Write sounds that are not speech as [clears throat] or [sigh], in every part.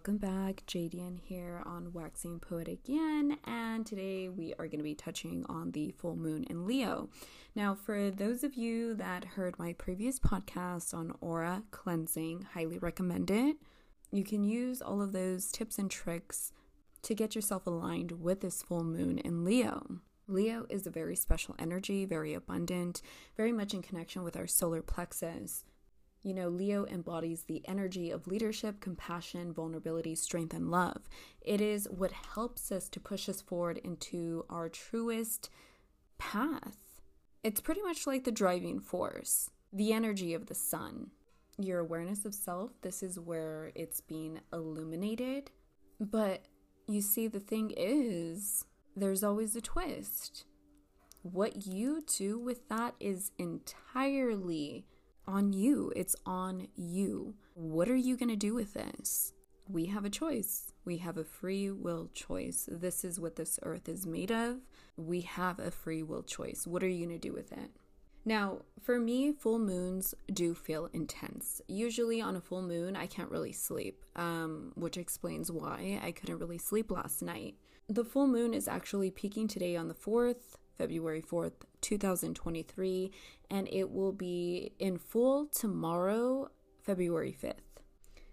Welcome back. Jadian here on Waxing Poetic Yin, and today we are going to be touching on the full moon in Leo. Now, for those of you that heard my previous podcast on aura cleansing, highly recommend it. You can use all of those tips and tricks to get yourself aligned with this full moon in Leo. Leo is a very special energy, very abundant, very much in connection with our solar plexus. You know, Leo embodies the energy of leadership, compassion, vulnerability, strength, and love. It is what helps us to push us forward into our truest path. It's pretty much like the driving force, the energy of the sun. Your awareness of self, this is where it's being illuminated. But you see, the thing is, there's always a twist. What you do with that is entirely on you. It's on you. What are you going to do with this? We have a choice. We have a free will choice. This is what this earth is made of. We have a free will choice. What are you going to do with it? Now, for me, full moons do feel intense. Usually on a full moon, I can't really sleep, um, which explains why I couldn't really sleep last night. The full moon is actually peaking today on the 4th, February 4th, 2023, and it will be in full tomorrow, February 5th.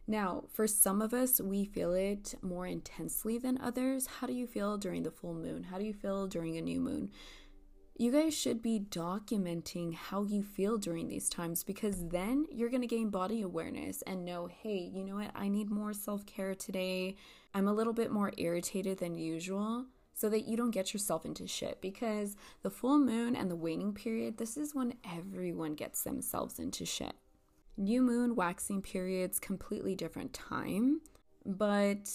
Now, for some of us, we feel it more intensely than others. How do you feel during the full moon? How do you feel during a new moon? You guys should be documenting how you feel during these times because then you're going to gain body awareness and know, hey, you know what? I need more self care today. I'm a little bit more irritated than usual so that you don't get yourself into shit because the full moon and the waning period, this is when everyone gets themselves into shit. New moon, waxing periods, completely different time, but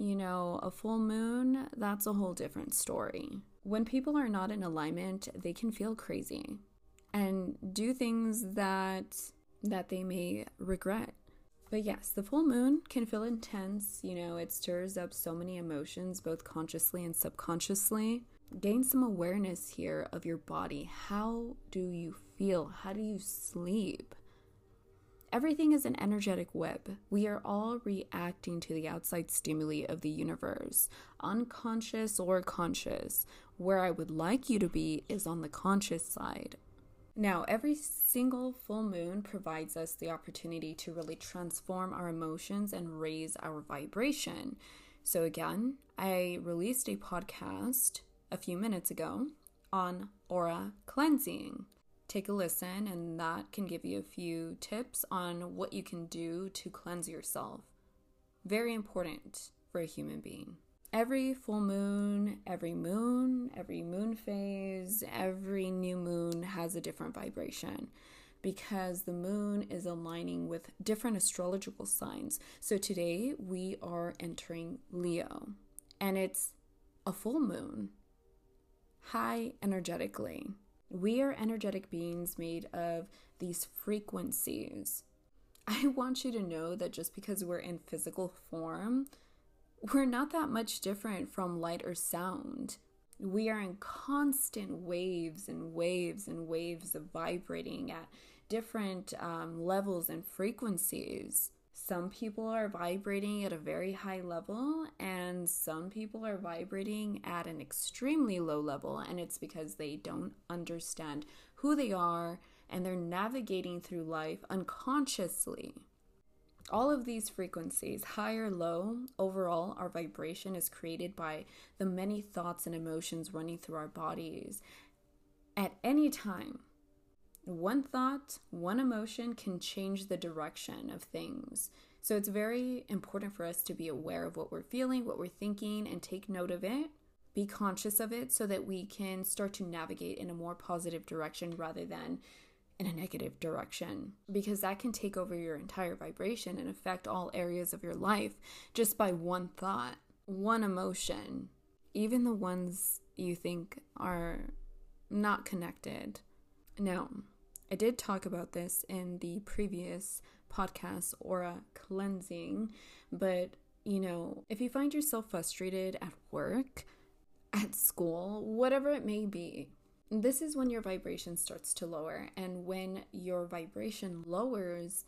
you know, a full moon, that's a whole different story. When people are not in alignment, they can feel crazy and do things that that they may regret. But yes, the full moon can feel intense. You know, it stirs up so many emotions, both consciously and subconsciously. Gain some awareness here of your body. How do you feel? How do you sleep? Everything is an energetic web. We are all reacting to the outside stimuli of the universe, unconscious or conscious. Where I would like you to be is on the conscious side. Now, every single full moon provides us the opportunity to really transform our emotions and raise our vibration. So, again, I released a podcast a few minutes ago on aura cleansing. Take a listen, and that can give you a few tips on what you can do to cleanse yourself. Very important for a human being every full moon, every moon, every moon phase, every new moon has a different vibration because the moon is aligning with different astrological signs. So today we are entering Leo and it's a full moon, high energetically. We are energetic beings made of these frequencies. I want you to know that just because we're in physical form, we're not that much different from light or sound. We are in constant waves and waves and waves of vibrating at different um, levels and frequencies. Some people are vibrating at a very high level, and some people are vibrating at an extremely low level, and it's because they don't understand who they are and they're navigating through life unconsciously. All of these frequencies, high or low, overall, our vibration is created by the many thoughts and emotions running through our bodies. At any time, one thought, one emotion can change the direction of things. So it's very important for us to be aware of what we're feeling, what we're thinking, and take note of it. Be conscious of it so that we can start to navigate in a more positive direction rather than in a negative direction because that can take over your entire vibration and affect all areas of your life just by one thought, one emotion, even the ones you think are not connected. Now, I did talk about this in the previous podcast, Aura Cleansing, but you know, if you find yourself frustrated at work, at school, whatever it may be, this is when your vibration starts to lower. And when your vibration lowers,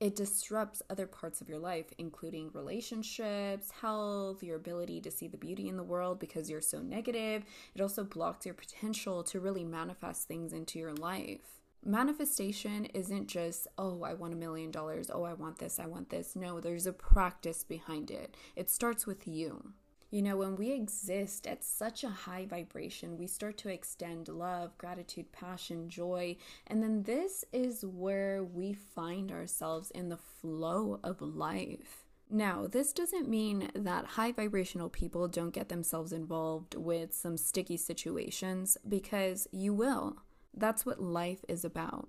it disrupts other parts of your life, including relationships, health, your ability to see the beauty in the world because you're so negative. It also blocks your potential to really manifest things into your life. Manifestation isn't just, oh, I want a million dollars, oh, I want this, I want this. No, there's a practice behind it. It starts with you. You know, when we exist at such a high vibration, we start to extend love, gratitude, passion, joy. And then this is where we find ourselves in the flow of life. Now, this doesn't mean that high vibrational people don't get themselves involved with some sticky situations because you will. That's what life is about.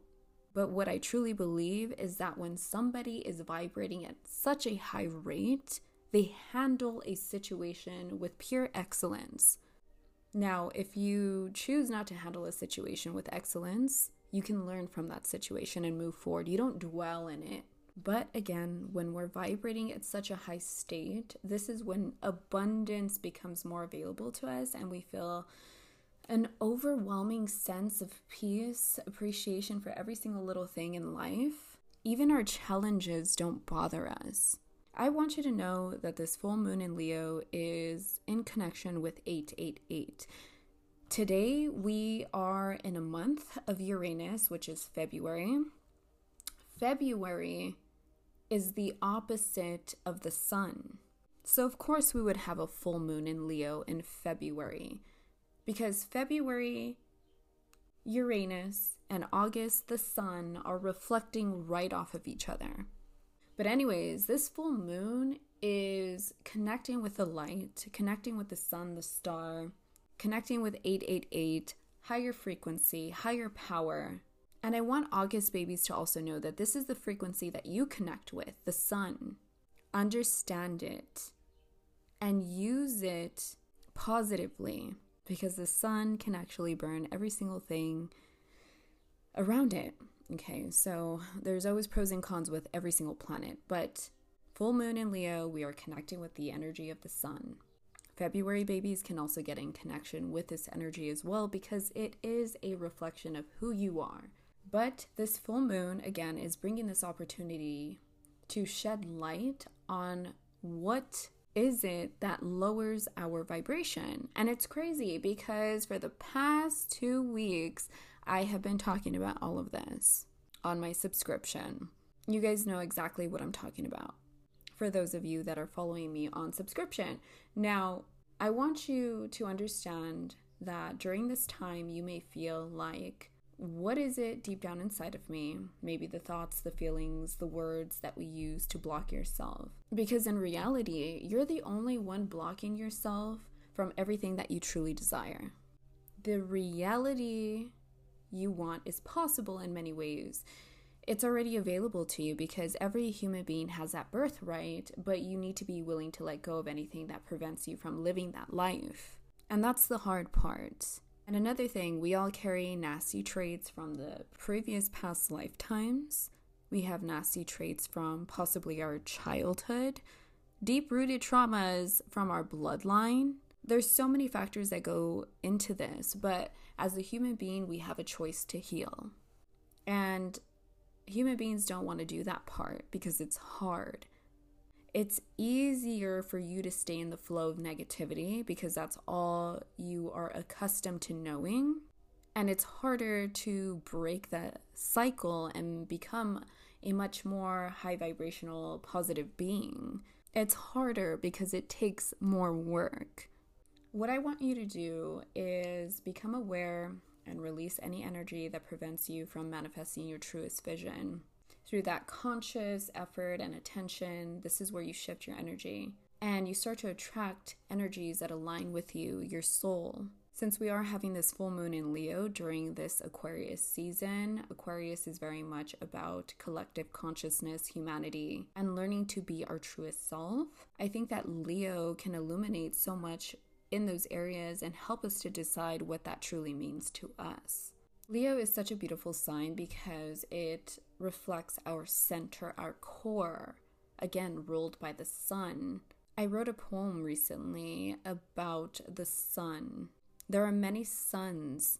But what I truly believe is that when somebody is vibrating at such a high rate, they handle a situation with pure excellence. Now, if you choose not to handle a situation with excellence, you can learn from that situation and move forward. You don't dwell in it. But again, when we're vibrating at such a high state, this is when abundance becomes more available to us and we feel an overwhelming sense of peace, appreciation for every single little thing in life. Even our challenges don't bother us. I want you to know that this full moon in Leo is in connection with 888. Today, we are in a month of Uranus, which is February. February is the opposite of the sun. So, of course, we would have a full moon in Leo in February because February, Uranus, and August, the sun, are reflecting right off of each other. But, anyways, this full moon is connecting with the light, connecting with the sun, the star, connecting with 888, higher frequency, higher power. And I want August babies to also know that this is the frequency that you connect with, the sun. Understand it and use it positively because the sun can actually burn every single thing around it. Okay, so there's always pros and cons with every single planet, but full moon in Leo, we are connecting with the energy of the sun. February babies can also get in connection with this energy as well because it is a reflection of who you are. But this full moon, again, is bringing this opportunity to shed light on what is it that lowers our vibration. And it's crazy because for the past two weeks, I have been talking about all of this on my subscription. You guys know exactly what I'm talking about for those of you that are following me on subscription. Now, I want you to understand that during this time, you may feel like, what is it deep down inside of me? Maybe the thoughts, the feelings, the words that we use to block yourself. Because in reality, you're the only one blocking yourself from everything that you truly desire. The reality you want is possible in many ways. It's already available to you because every human being has that birthright, but you need to be willing to let go of anything that prevents you from living that life. And that's the hard part. And another thing, we all carry nasty traits from the previous past lifetimes. We have nasty traits from possibly our childhood, deep rooted traumas from our bloodline, there's so many factors that go into this, but as a human being, we have a choice to heal. And human beings don't want to do that part because it's hard. It's easier for you to stay in the flow of negativity because that's all you are accustomed to knowing. And it's harder to break that cycle and become a much more high vibrational, positive being. It's harder because it takes more work. What I want you to do is become aware and release any energy that prevents you from manifesting your truest vision. Through that conscious effort and attention, this is where you shift your energy and you start to attract energies that align with you, your soul. Since we are having this full moon in Leo during this Aquarius season, Aquarius is very much about collective consciousness, humanity, and learning to be our truest self. I think that Leo can illuminate so much in those areas and help us to decide what that truly means to us. Leo is such a beautiful sign because it reflects our center, our core, again, ruled by the sun. I wrote a poem recently about the sun. There are many suns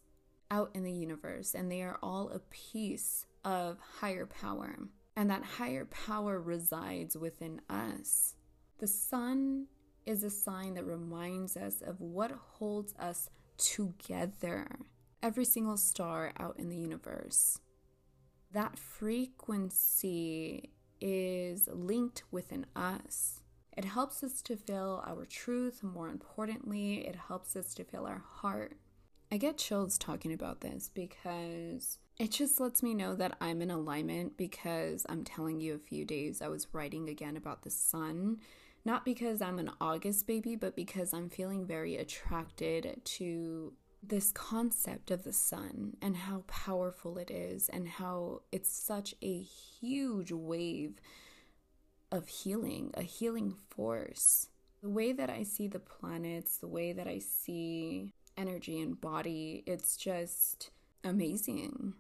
out in the universe, and they are all a piece of higher power. and that higher power resides within us. The sun is a sign that reminds us of what holds us together. Every single star out in the universe. That frequency is linked within us. It helps us to feel our truth. More importantly, it helps us to feel our heart. I get chills talking about this because it just lets me know that I'm in alignment because I'm telling you a few days I was writing again about the sun. Not because I'm an August baby, but because I'm feeling very attracted to this concept of the sun and how powerful it is and how it's such a huge wave of healing, a healing force. The way that I see the planets, the way that I see energy and body, it's just amazing.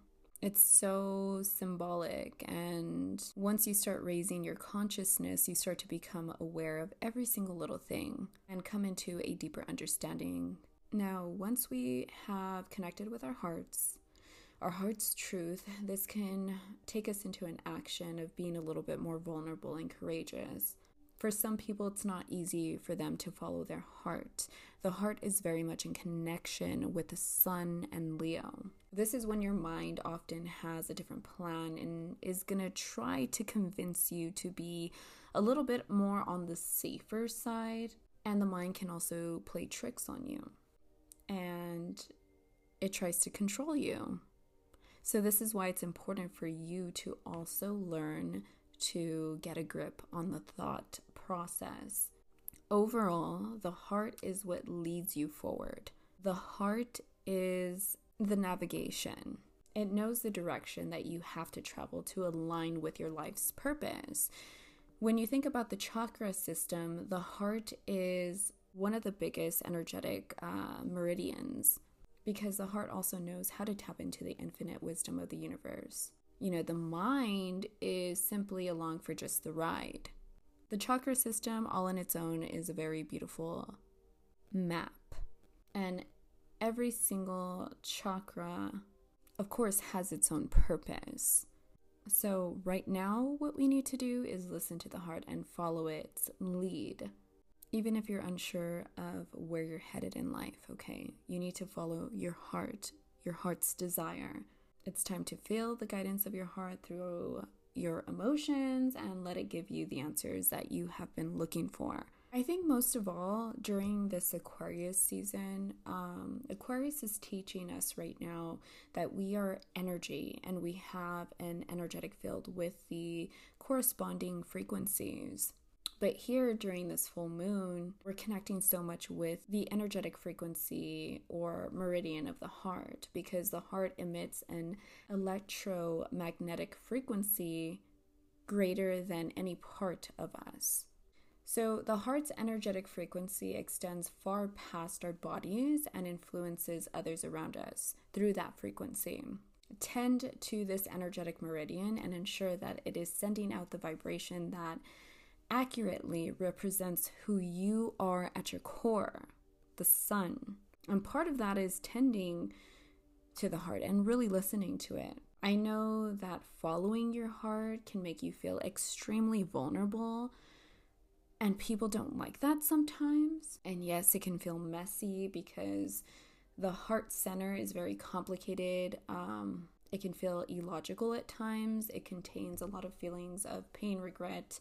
It's so symbolic. And once you start raising your consciousness, you start to become aware of every single little thing and come into a deeper understanding. Now, once we have connected with our hearts, our heart's truth, this can take us into an action of being a little bit more vulnerable and courageous. For some people, it's not easy for them to follow their heart. The heart is very much in connection with the sun and Leo. This is when your mind often has a different plan and is to try to convince you to be a little bit more on the safer side. And the mind can also play tricks on you. And it tries to control you. So, this is why it's important for you to also learn to get a grip on the thought process. Overall, the heart is what leads you forward. The heart is the navigation. It knows the direction that you have to travel to align with your life's purpose. When you think about the chakra system, the heart is one of the biggest energetic uh, meridians because the heart also knows how to tap into the infinite wisdom of the universe. You know, the mind is simply along for just the ride. The chakra system, all on its own, is a very beautiful map. And every single chakra, of course, has its own purpose. So, right now, what we need to do is listen to the heart and follow its lead even if you're unsure of where you're headed in life, okay? You need to follow your heart, your heart's desire. It's time to feel the guidance of your heart through your emotions and let it give you the answers that you have been looking for. I think most of all during this Aquarius season, um, Aquarius is teaching us right now that we are energy and we have an energetic field with the corresponding frequencies. But here during this full moon, we're connecting so much with the energetic frequency or meridian of the heart because the heart emits an electromagnetic frequency greater than any part of us. So, the heart's energetic frequency extends far past our bodies and influences others around us through that frequency. Tend to this energetic meridian and ensure that it is sending out the vibration that accurately represents who you are at your core, the sun. And part of that is tending to the heart and really listening to it. I know that following your heart can make you feel extremely vulnerable, and people don't like that sometimes. And yes, it can feel messy because the heart center is very complicated. Um, it can feel illogical at times. It contains a lot of feelings of pain, regret,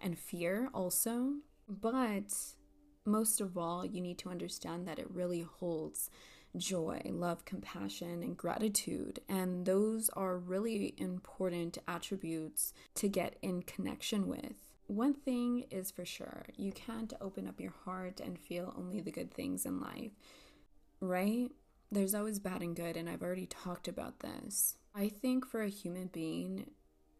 and fear also. But most of all, you need to understand that it really holds joy, love, compassion, and gratitude. And those are really important attributes to get in connection with. One thing is for sure you can't open up your heart and feel only the good things in life, right? There's always bad and good, and I've already talked about this. I think for a human being,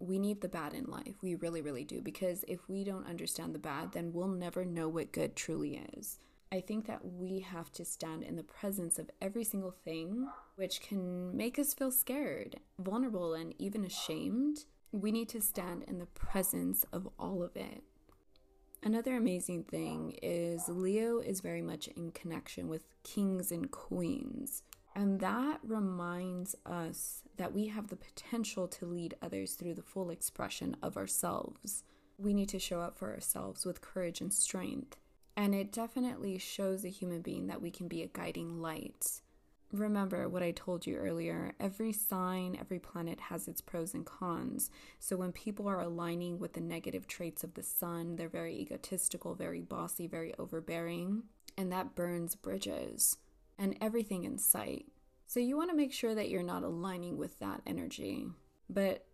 we need the bad in life. We really, really do. Because if we don't understand the bad, then we'll never know what good truly is. I think that we have to stand in the presence of every single thing, which can make us feel scared, vulnerable, and even ashamed. We need to stand in the presence of all of it. Another amazing thing is Leo is very much in connection with kings and queens. And that reminds us that we have the potential to lead others through the full expression of ourselves. We need to show up for ourselves with courage and strength. And it definitely shows a human being that we can be a guiding light. Remember what I told you earlier every sign, every planet has its pros and cons. So when people are aligning with the negative traits of the sun, they're very egotistical, very bossy, very overbearing, and that burns bridges and everything in sight. So you want to make sure that you're not aligning with that energy. But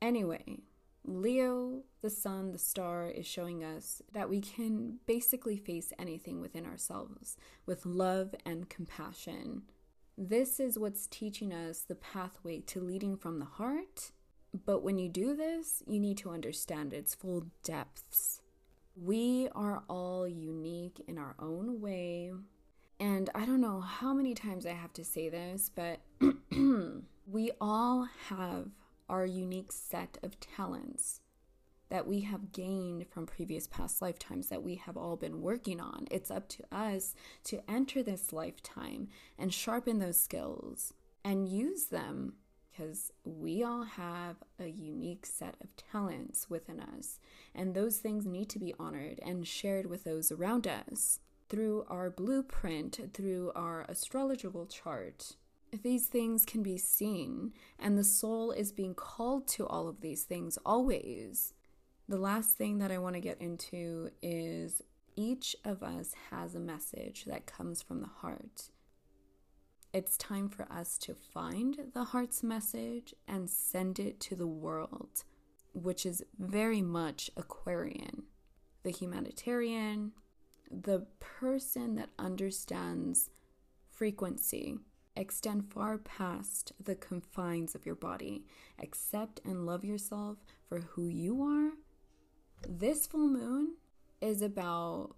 anyway, Leo, the sun, the star, is showing us that we can basically face anything within ourselves with love and compassion. This is what's teaching us the pathway to leading from the heart. But when you do this, you need to understand its full depths. We are all unique in our own way. And I don't know how many times I have to say this, but [clears throat] we all have our unique set of talents that we have gained from previous past lifetimes that we have all been working on. It's up to us to enter this lifetime and sharpen those skills and use them because we all have a unique set of talents within us, and those things need to be honored and shared with those around us through our blueprint, through our astrological chart. These things can be seen, and the soul is being called to all of these things always. The last thing that I want to get into is each of us has a message that comes from the heart. It's time for us to find the heart's message and send it to the world, which is very much Aquarian. The humanitarian, the person that understands frequency, extend far past the confines of your body. Accept and love yourself for who you are this full moon is about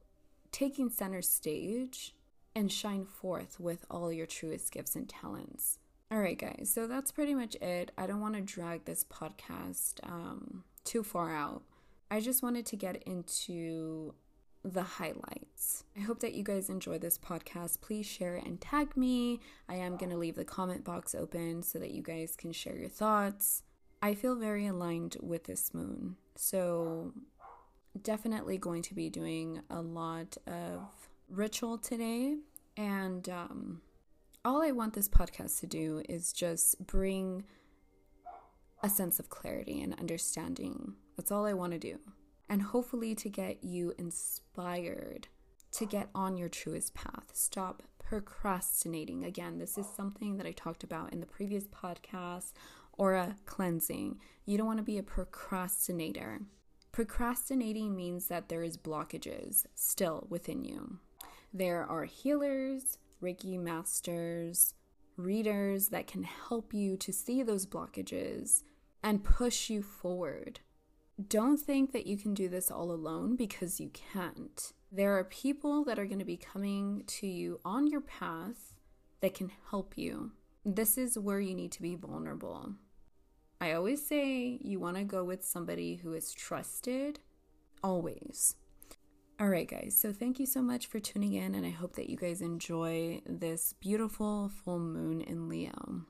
taking center stage and shine forth with all your truest gifts and talents. All right, guys, so that's pretty much it. I don't want to drag this podcast um, too far out. I just wanted to get into the highlights. I hope that you guys enjoy this podcast. Please share and tag me. I am going to leave the comment box open so that you guys can share your thoughts. I feel very aligned with this moon. So definitely going to be doing a lot of ritual today. And um, all I want this podcast to do is just bring a sense of clarity and understanding. That's all I want to do. And hopefully to get you inspired to get on your truest path. Stop procrastinating. Again, this is something that I talked about in the previous podcast aura cleansing. You don't want to be a procrastinator. Procrastinating means that there is blockages still within you. There are healers, Reiki masters, readers that can help you to see those blockages and push you forward. Don't think that you can do this all alone because you can't. There are people that are going to be coming to you on your path that can help you. This is where you need to be vulnerable. I always say you want to go with somebody who is trusted, always. All right, guys, so thank you so much for tuning in, and I hope that you guys enjoy this beautiful full moon in Leo.